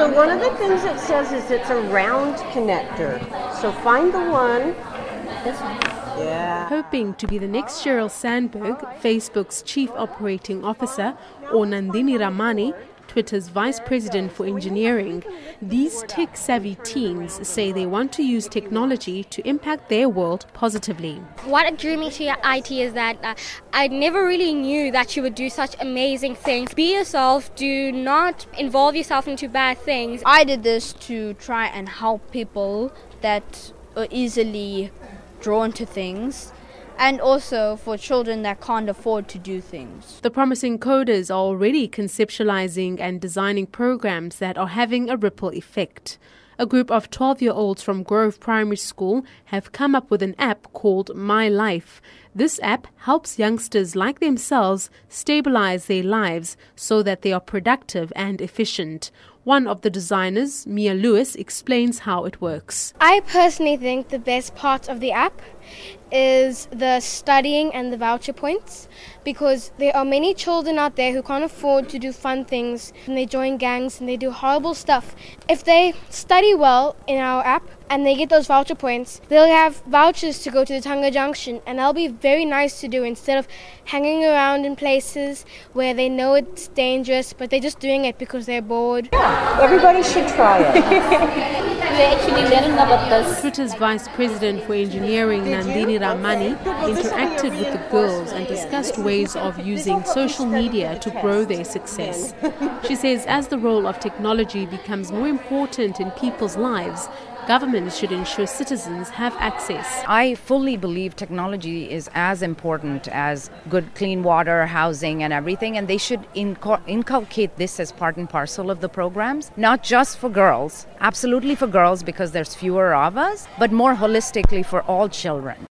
So one of the things it says is it's a round connector. So find the one. This one. Yeah. Hoping to be the next Sheryl Sandberg, Facebook's chief operating officer, or Nandini Ramani, Twitter's vice president for engineering, these tech savvy teens say they want to use technology to impact their world positively. What drew me to IT is that uh, I never really knew that you would do such amazing things. Be yourself, do not involve yourself into bad things. I did this to try and help people that are easily drawn to things and also for children that can't afford to do things. The promising coders are already conceptualizing and designing programs that are having a ripple effect. A group of 12 year olds from Grove Primary School have come up with an app called My Life. This app helps youngsters like themselves stabilize their lives so that they are productive and efficient. One of the designers, Mia Lewis, explains how it works. I personally think the best part of the app is the studying and the voucher points because there are many children out there who can't afford to do fun things and they join gangs and they do horrible stuff. If they study well in our app and they get those voucher points, they'll have vouchers to go to the Tonga Junction and that'll be very nice to do instead of hanging around in places where they know it's dangerous but they're just doing it because they're bored. Yeah, everybody should try it. We're actually learning about this. Twitter's vice president for engineering, Nandini Ramani, interacted with the girls and discussed ways of using social media to grow their success. She says as the role of technology becomes more important in people's lives, governments should ensure citizens have access. I fully believe technology is as important as good clean water, housing, and everything, and they should inculcate this as part and parcel of the programs, not just for girls, absolutely for girls because there's fewer of us, but more holistically for all children.